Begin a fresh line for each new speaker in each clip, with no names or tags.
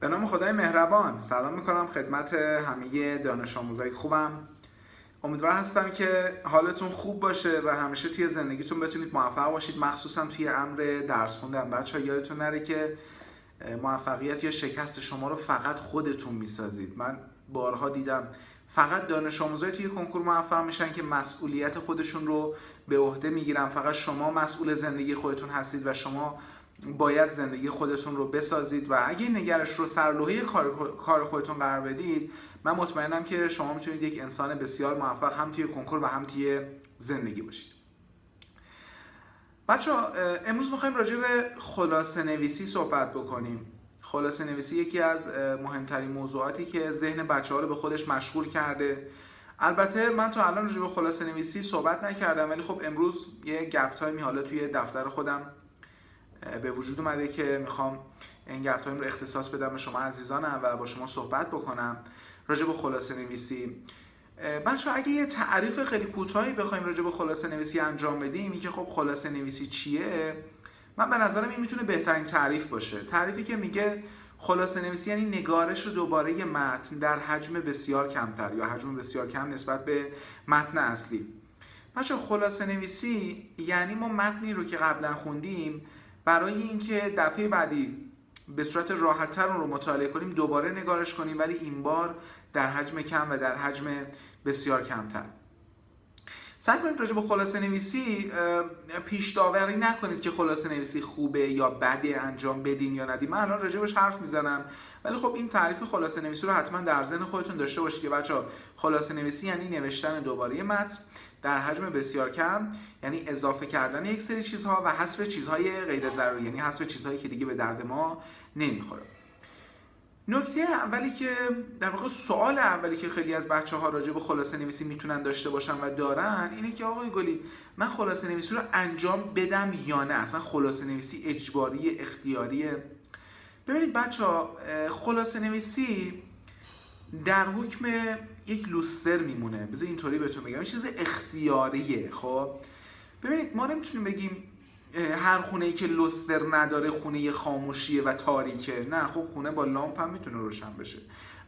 به نام خدای مهربان. سلام می‌کنم خدمت همه دانش آموزای خوبم. امیدوار هستم که حالتون خوب باشه و همیشه توی زندگیتون بتونید موفق باشید مخصوصا توی امر درس خوندن. بچه یادتون نره که موفقیت یا شکست شما رو فقط خودتون می‌سازید. من بارها دیدم فقط دانش آموزای توی کنکور موفق میشن که مسئولیت خودشون رو به عهده می‌گیرن. فقط شما مسئول زندگی خودتون هستید و شما باید زندگی خودتون رو بسازید و اگه نگرش رو سرلوحه کار خودتون قرار بدید من مطمئنم که شما می‌تونید یک انسان بسیار موفق هم توی کنکور و هم توی زندگی باشید. بچه امروز می‌خوایم راجع به خلاصه نویسی صحبت بکنیم. خلاصه نویسی یکی از مهمترین موضوعاتی که ذهن بچه ها رو به خودش مشغول کرده. البته من تا الان راجع به خلاصه نویسی صحبت نکردم ولی خب امروز یه گپ تایمی حالا توی دفتر خودم به وجود اومده که می‌خوام این گپ رو اختصاص بدم به شما عزیزانم و با شما صحبت بکنم. راجع به خلاصه نویسی. بچه اگه یه تعریف خیلی کوتاهی بخوایم راجع به خلاصه نویسی انجام بدیم این که خب خلاصه نویسی چیه من به نظرم این می‌تونه بهترین تعریف باشه. تعریفی که میگه خلاصه نویسی یعنی نگارش دوباره متن در حجم بسیار کمتر یا حجم بسیار کم نسبت به متن اصلی. بچه خلاصه نویسی یعنی ما متنی رو که قبلا خوندیم برای اینکه دفعه بعدی به صورت راحتتر اون رو مطالعه کنیم دوباره نگارش کنیم ولی این بار در حجم کم و در حجم بسیار کمتر. سعی کنید راجع به خلاصه نویسی پیش داوری نکنید که خلاصه نویسی خوبه یا بده انجام بدین یا ندیم من الان بهش حرف می‌زنم ولی خب این تعریف خلاصه نویسی رو حتما در ذهن خودتون داشته باشید که بچه خلاصه نویسی یعنی نوشتن دوباره متن. در حجم بسیار کم یعنی اضافه کردن یک سری چیزها و حذف چیزهای غیر ضروری یعنی حذف چیزهایی که دیگه به درد ما نمی‌خوره. نکته اولی که در واقع سوال اولی که خیلی از بچه ها راجع به خلاصه نویسی می‌تونن داشته باشن و دارن اینه که آقای گلی من خلاصه نویسی رو انجام بدم یا نه؟ اصلا خلاصه نویسی اجباری اختیاریه ببینید بچه ها خلاصه نویسی در حکم یک لوستر میمونه. بذار اینطوری بهتون بگم. این چیز اختیاریه خب؟ ببینید ما نمی‌تونیم بگیم هر خونه ای که لوستر نداره خونه خاموشیه و تاریکه. نه خب خونه با لامپ هم می‌تونه روشن بشه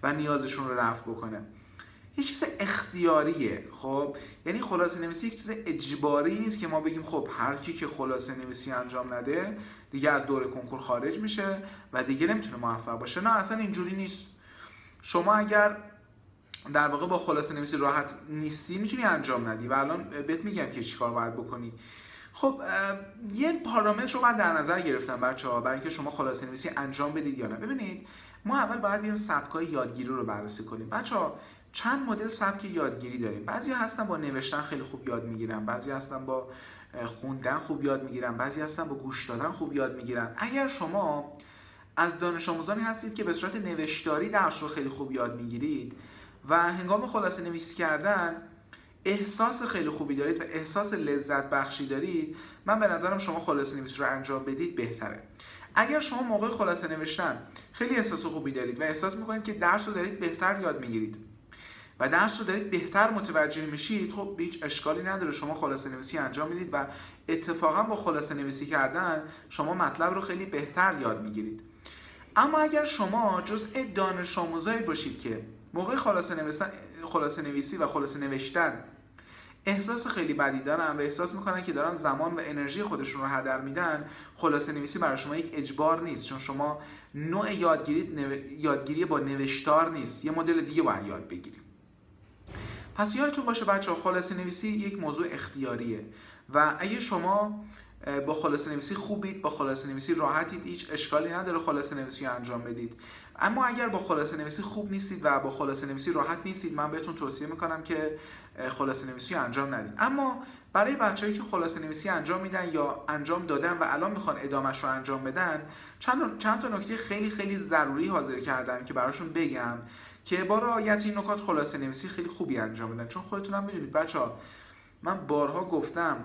و نیازشون رو رفع بکنه. یه چیز اختیاریه خب؟ یعنی خلاصه نویسی یک چیز اجباری نیست که ما بگیم خب هر کی که خلاصه نویسی انجام نده دیگه از دور کنکور خارج میشه و دیگه نمی‌تونه موفق باشه. نه اصلا اینجوری نیست. شما اگر در واقع با خلاصه نویسی راحت نیستی می‌تونی انجام ندی و الان بهت میگم که چیکار باید بکنی. خب یه پارامتر رو من در نظر گرفتم بچه ها برای اینکه شما خلاصه نویسی انجام بدید یا نه. ببینید ما اول باید بیایم سبکای یادگیری رو بررسی کنیم. بچه ها چند مدل سبک یادگیری داریم؟ بعضی هستن با نوشتن خیلی خوب یاد می‌گیرن بعضی هستن با خوندن خوب یاد می‌گیرن بعضی هستن با گوش دادن خوب یاد می‌گیرن. اگر شما از دانش آموزانی هستید که به صورت نوشتاری درس رو خیلی خوب یاد می‌گیرید و هنگام خلاصه نویسی کردن احساس خیلی خوبی دارید و احساس لذت بخشی دارید من به نظرم شما خلاصه نویسی رو انجام بدید بهتره. اگر شما موقع خلاصه نوشتن خیلی احساس خوبی دارید و احساس می‌کنید که درس رو دارید بهتر یاد می‌گیرید و درس رو دارید بهتر متوجه میشید خب هیچ اشکالی نداره شما خلاصه نویسی انجام می‌دید و اتفاقا با خلاصه نویسی کردن شما مطلب رو خیلی بهتر یاد می‌گیرید. اما اگر شما جزء دانش آموزایی باشید که موقع خلاصه نویسن خلاصه نویسی و خلاصه نوشتن احساس خیلی بدی دارن و احساس می‌کنن که دارن زمان و انرژی خودشون رو هدر میدن. خلاصه نویسی برای شما یک اجبار نیست چون شما نوع یادگیری یادگیری با نوشتار نیست. یه مدل دیگه باید یاد بگیریم. پس یادتون باشه بچه خلاصه نویسی یک موضوع اختیاریه و اگه شما با خلاصه نویسی خوبید با خلاصه نویسی راحتید هیچ اشکالی نداره خلاصه نویسی انجام بدید. اما اگر با خلاصه نویسی خوب نیستید و با خلاصه نویسی راحت نیستید من بهتون توصیه می‌کنم که خلاصه نویسی انجام ندید. اما برای بچههایی که خلاصه نویسی انجام میدن یا انجام دادن و الان می‌خوان ادامش رو انجام بدن چند, چند تا نکته خیلی خیلی ضروری حاضر کردم که براشون بگم که با رعایت این نکات خلاصه نویسی خیلی خوبی انجام بدن چون خودتونم می‌دونید بچه من بارها گفتم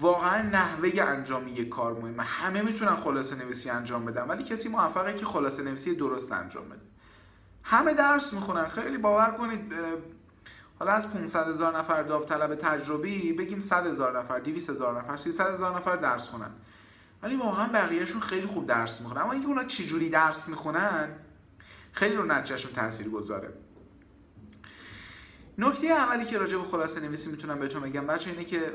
واقعا نحوه انجام یک کار مهمه. همه می‌تونن خلاصه نویسی انجام بدن ولی کسی موفقه که خلاصه نویسی درست انجام بده. همه درس می‌خونن. خیلی باور کنید حالا از 500 هزار نفر داوطلب تجربی بگیم 100 هزار نفر 200 هزار نفر 300 هزار نفر درس خونن ولی واقعا بقیهشون خیلی خوب درس می‌خونن. اما اینکه اونا چجوری درس می‌خونن خیلی رو نتیجهشون تاثیر گذاره نکته اولی که راجع به خلاصه نویسی می‌تونم بهتون بگم بچه اینه که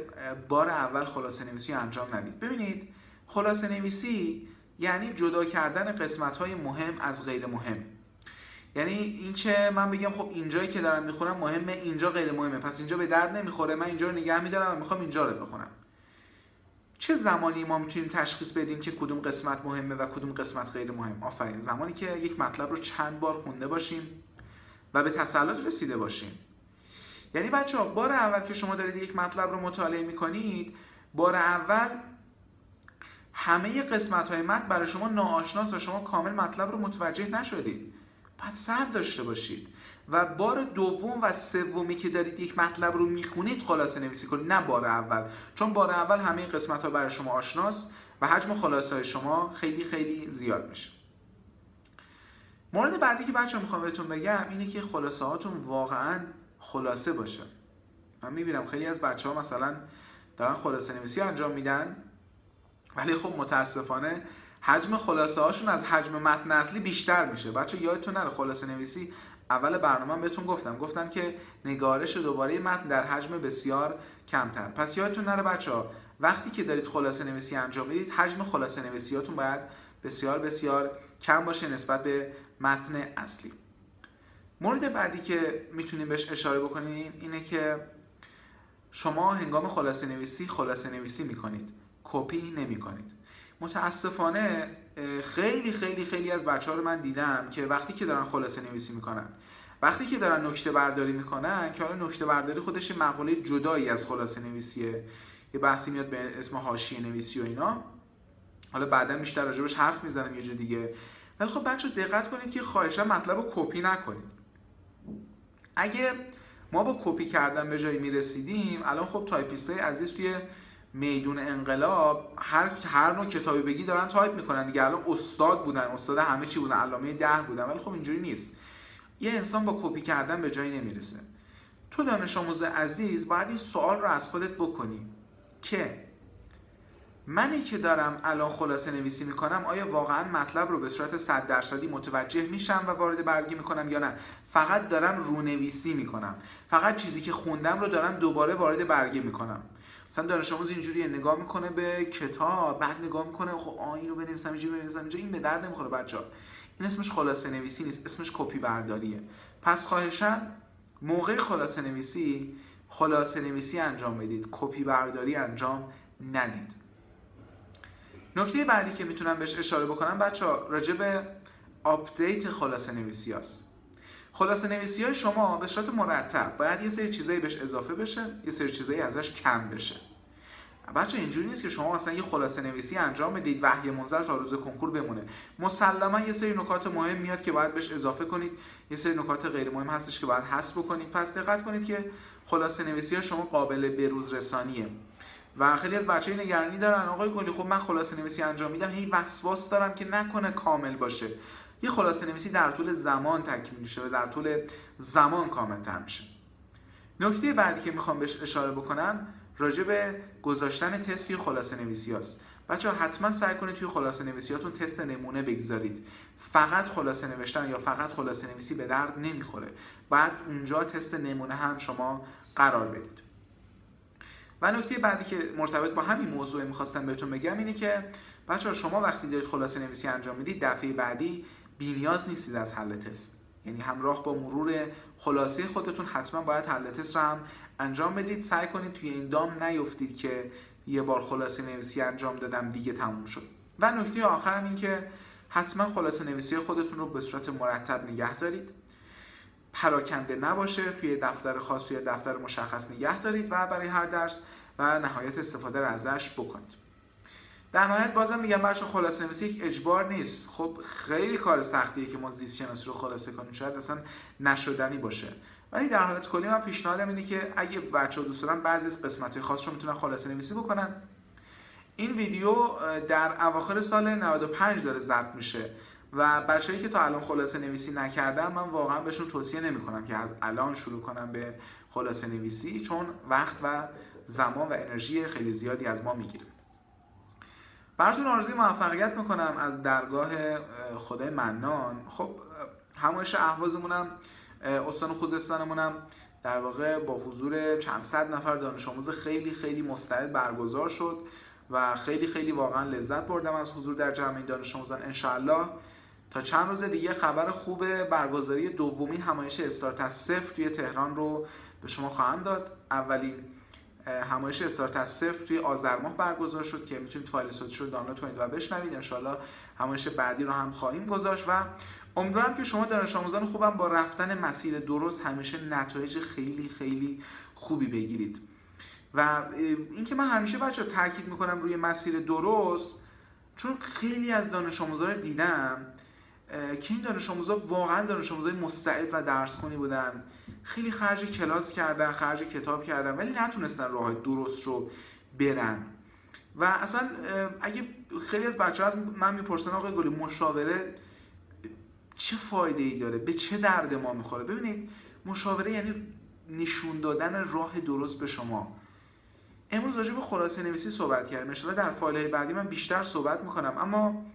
بار اول خلاصه نویسی انجام ندید. ببینید خلاصه نویسی یعنی جدا کردن قسمت های مهم از غیر مهم. یعنی اینکه من بگم خب اینجایی که دارم می‌خونم مهمه اینجا غیر مهمه. پس اینجا به درد نمی‌خوره من اینجا رو نگه میدارم و می‌خوام اینجا رو بخونم. چه زمانی ما می‌تونیم تشخیص بدیم که کدوم قسمت مهمه و کدوم قسمت غیر مهم؟ آفرین زمانی که یک مطلب رو چند بار خونده باشیم و به تسلط رسیده باشیم. یعنی بچه ها بار اول که شما دارید یک مطلب رو مطالعه می‌کنید بار اول همه قسمت های متن برای شما ناآشناس و شما کامل مطلب رو متوجه نشدید. پس صبر داشته باشید. و بار دوم و سومی که دارید یک مطلب رو می‌خونید خلاصه نویسی کنید. نه بار اول. چون بار اول همه قسمت ها برای شما آشناست و حجم خلاصه های شما خیلی خیلی زیاد میشه. مورد بعدی که بچه می‌خوام بهتون بگم اینه که خلاصه هاتون واقعا خلاصه باشه. من می‌بینم خیلی از بچه ها مثلا دارن خلاصه نویسی انجام میدن ولی خب متاسفانه حجم خلاصه هاشون از حجم متن اصلی بیشتر میشه. بچه یادتون نره خلاصه نویسی اول برنامه بهتون گفتم. گفتم که نگارش دوباره متن در حجم بسیار کمتر. پس یادتون نره بچه ها وقتی که دارید خلاصه نویسی انجام می‌دید حجم خلاصه نویسیاتون باید بسیار بسیار کم باشه نسبت به متن اصلی. مورد بعدی که می‌تونیم بهش اشاره بکنیم اینه که شما هنگام خلاصه نویسی خلاصه نویسی می‌کنید. کپی نمی‌کنید. متاسفانه خیلی خیلی خیلی از بچه ها رو من دیدم که وقتی که دارن خلاصه نویسی می‌کنن وقتی که دارن نکته برداری می‌کنن که حالا نکته برداری خودش مقوله جدایی از خلاصه نویسیه. یه بحثی میاد به اسم حاشیه نویسی و اینا. حالا بعدا بیشتر راجبش حرف می‌زنم یه جا دیگه. ولی خب بچه دقت کنید که خواهشا مطلب رو کپی نکنید. اگه ما با کپی کردن به جایی می‌رسیدیم الان خب تایپیست های عزیز توی میدون انقلاب هر هر نوع کتابی بگی دارن تایپ می‌کنن دیگه. الان استاد بودن استاد همه چی بودن علامه دهر بودن ولی خب اینجوری نیست. یه انسان با کپی کردن به جایی نمی‌رسه. تو دانش آموز عزیز باید این سوال رو از خودت بکنی که منی که دارم الان خلاصه نویسی می‌کنم آیا واقعا مطلب رو به صورت 100 درصدی متوجه میشم و وارد برگی می‌کنم یا نه؟ فقط دارم رونویسی می‌کنم. فقط چیزی که خوندم رو دارم دوباره وارد برگی می‌کنم. مثلا دانش آموز اینجوری نگاه می‌کنه به کتاب بعد نگاه می‌کنه خب آ اینو بنویسم اینجوری بنویسم اینجا این به درد نمی‌خوره بچه‌ها. این اسمش خلاصه نویسی نیست اسمش کپی برداریه. پس خواهشاً موقع خلاصه نویسی خلاصه نویسی انجام بدید. کپی برداری انجام ندید. نکته بعدی که می‌تونم بهش اشاره بکنم بچه ها راجع به update خلاصه نویسی هست. خلاصه نویسی های شما به صورت مرتب باید یه سری چیزایی بهش اضافه بشه یه سری چیزایی ازش کم بشه. بچه اینجوری نیست که شما مثلا یه خلاصه نویسی انجام بدید وحی منزل تا روز کنکور بمونه. مسلما یه سری نکات مهم میاد که باید بهش اضافه کنید. یه سری نکات غیر مهم هستش که باید حذف بکنید. پس دقت کنید که خلاصه نویسی ها شما قابل بروز رسانیه و خیلی از بچه نگرانی دارن. آقای گلی خب من خلاصه نویسی انجام میدم. هی وسواس دارم که نکنه کامل باشه. یه خلاصه نویسی در طول زمان تکمیل میشه و در طول زمان کامل تر میشه. نکته بعدی که می‌خوام بهش اشاره بکنم راجع به گذاشتن تست توی خلاصه نویسی هست بچه حتما سعی کنید توی خلاصه نویسیاتون تست نمونه بگذارید. فقط خلاصه نوشتن یا فقط خلاصه نویسی به درد نمی‌خوره. بعد اونجا تست نمونه هم شما قرار بدید. و نکته بعدی که مرتبط با همین موضوع می‌خواستم بهتون بگم اینه که بچه شما وقتی دارید خلاصه نویسی انجام می‌دید دفعه بعدی بینیاز نیستید از حل تست. یعنی همراه با مرور خلاصه خودتون حتما باید حل تست رو هم انجام بدید. سعی کنید توی این دام نیفتید که یه بار خلاصه نویسی انجام دادم دیگه تموم شد. و نکته آخرم این که حتما خلاصه نویسی خودتون رو به صورت مرتب نگه دارید. پراکنده نباشه توی دفتر خاص توی دفتر مشخص نگه دارید و برای هر درس و نهایت استفاده رو ازش بکنید. در نهایت بازم میگم بچه خلاصه نویسی یک اجبار نیست. خب خیلی کار سختیه که ما زیست شناسی رو خلاصه کنیم. شاید اصلا نشدنی باشه. ولی در حالت کلی من پیشنهادم اینه که اگه بچه ها دوست دارن بعضی از قسمت خاص رو می‌تونن خلاصه نویسی بکنن. این ویدیو در اواخر سال 95 داره ضبط میشه. و بچه‌ای که تا الان خلاصه نویسی نکردن من واقعا بهشون توصیه نمی کنم که از الان شروع کنم به خلاصه نویسی چون وقت و زمان و انرژی خیلی زیادی از ما می‌گیره. براتون آرزوی موفقیت می‌کنم از درگاه خدای منان. خب همایش اهوازمونم استان خوزستانمونم در واقع با حضور چند صد نفر دانش آموز خیلی خیلی مستعد برگزار شد و خیلی خیلی واقعا لذت بردم از حضور در جمع دانش آموزان انشاءالله. تا چند روز دیگه خبر خوب برگزاری دومین همایش استارت از صفر توی تهران رو به شما خواهم داد. اولین همایش استارت از صفر توی آذر ماه برگزار شد که می‌تونید فایل صوتیش رو دانلود کنید و بشنوید. انشالله همایش بعدی رو هم خواهیم گذاشت و امیدوارم که شما دانش آموزان خوبم با رفتن مسیر درست همیشه نتایج خیلی خیلی خوبی بگیرید. و اینکه من همیشه بچه تاکید می‌کنم روی مسیر درست چون خیلی از دانش آموزان دیدم که این دانش آموزا واقعا دانش آموزای مستعد و درس خونی بودن. خیلی خرج کلاس کردن خرج کتاب کردن ولی نتونستن راه درست رو برن. و اصلا اگه خیلی از بچه ها از من می‌پرسن آقای گلی مشاوره چه فایده ای داره؟ به چه درد ما می‌خوره؟ ببینید مشاوره یعنی نشون دادن راه درست به شما. امروز راجع به خلاصه نویسی صحبت کردیم. ان در فایل بعدی من بیشتر صحبت می‌کنم. اما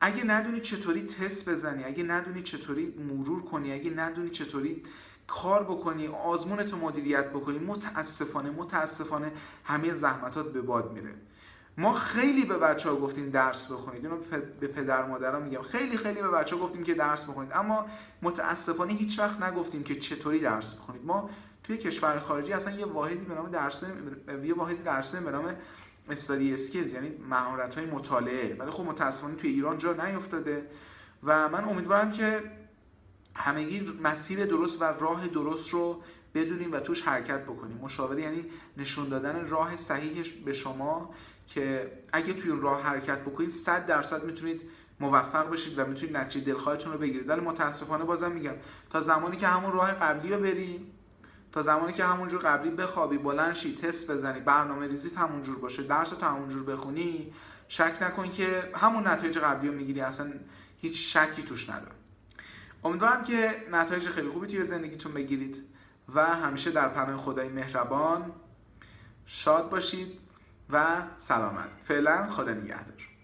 اگه ندونی چطوری تست بزنی اگه ندونی چطوری مرور کنی اگه ندونی چطوری کار بکنی آزمونت مدیریت بکنی متاسفانه متاسفانه همه زحمتات به باد میره. ما خیلی به بچه ها گفتیم درس بخونید. اینو به پدر مادرها میگم. خیلی خیلی به بچه ها گفتیم که درس بخونید. اما متاسفانه هیچ وقت نگفتیم که چطوری درس بخونید. ما توی کشور خارجی اصلا یه واحدی به نام درس یه واحدی درس به نام استادی اسکیلز یعنی مهارت های مطالعه. ولی خب متاسفانه توی ایران جا نیفتاده و من امیدوارم که همگی مسیر درست و راه درست رو بدونیم و توش حرکت بکنیم. مشاوره یعنی نشون دادن راه صحیحش به شما که اگه توی اون راه حرکت بکنید 100 درصد می‌تونید موفق بشید و می‌تونید نتیجه دلخواهتون رو بگیرید. ولی متاسفانه بازم میگم تا زمانی که همون راه قبلی رو بری تا زمانی که همونجور قبلی بخوابی بلند شی تست بزنی برنامه ریزیت همونجور باشه درس تو همونجور بخونی شک نکن که همون نتایج قبلی رو می‌گیری اصلا هیچ شکی توش نداره. امیدوارم که نتایج خیلی خوبی توی زندگیتون بگیرید و همیشه در پناه خدای مهربان شاد باشید و سلامت. فعلا خدا نگهدار.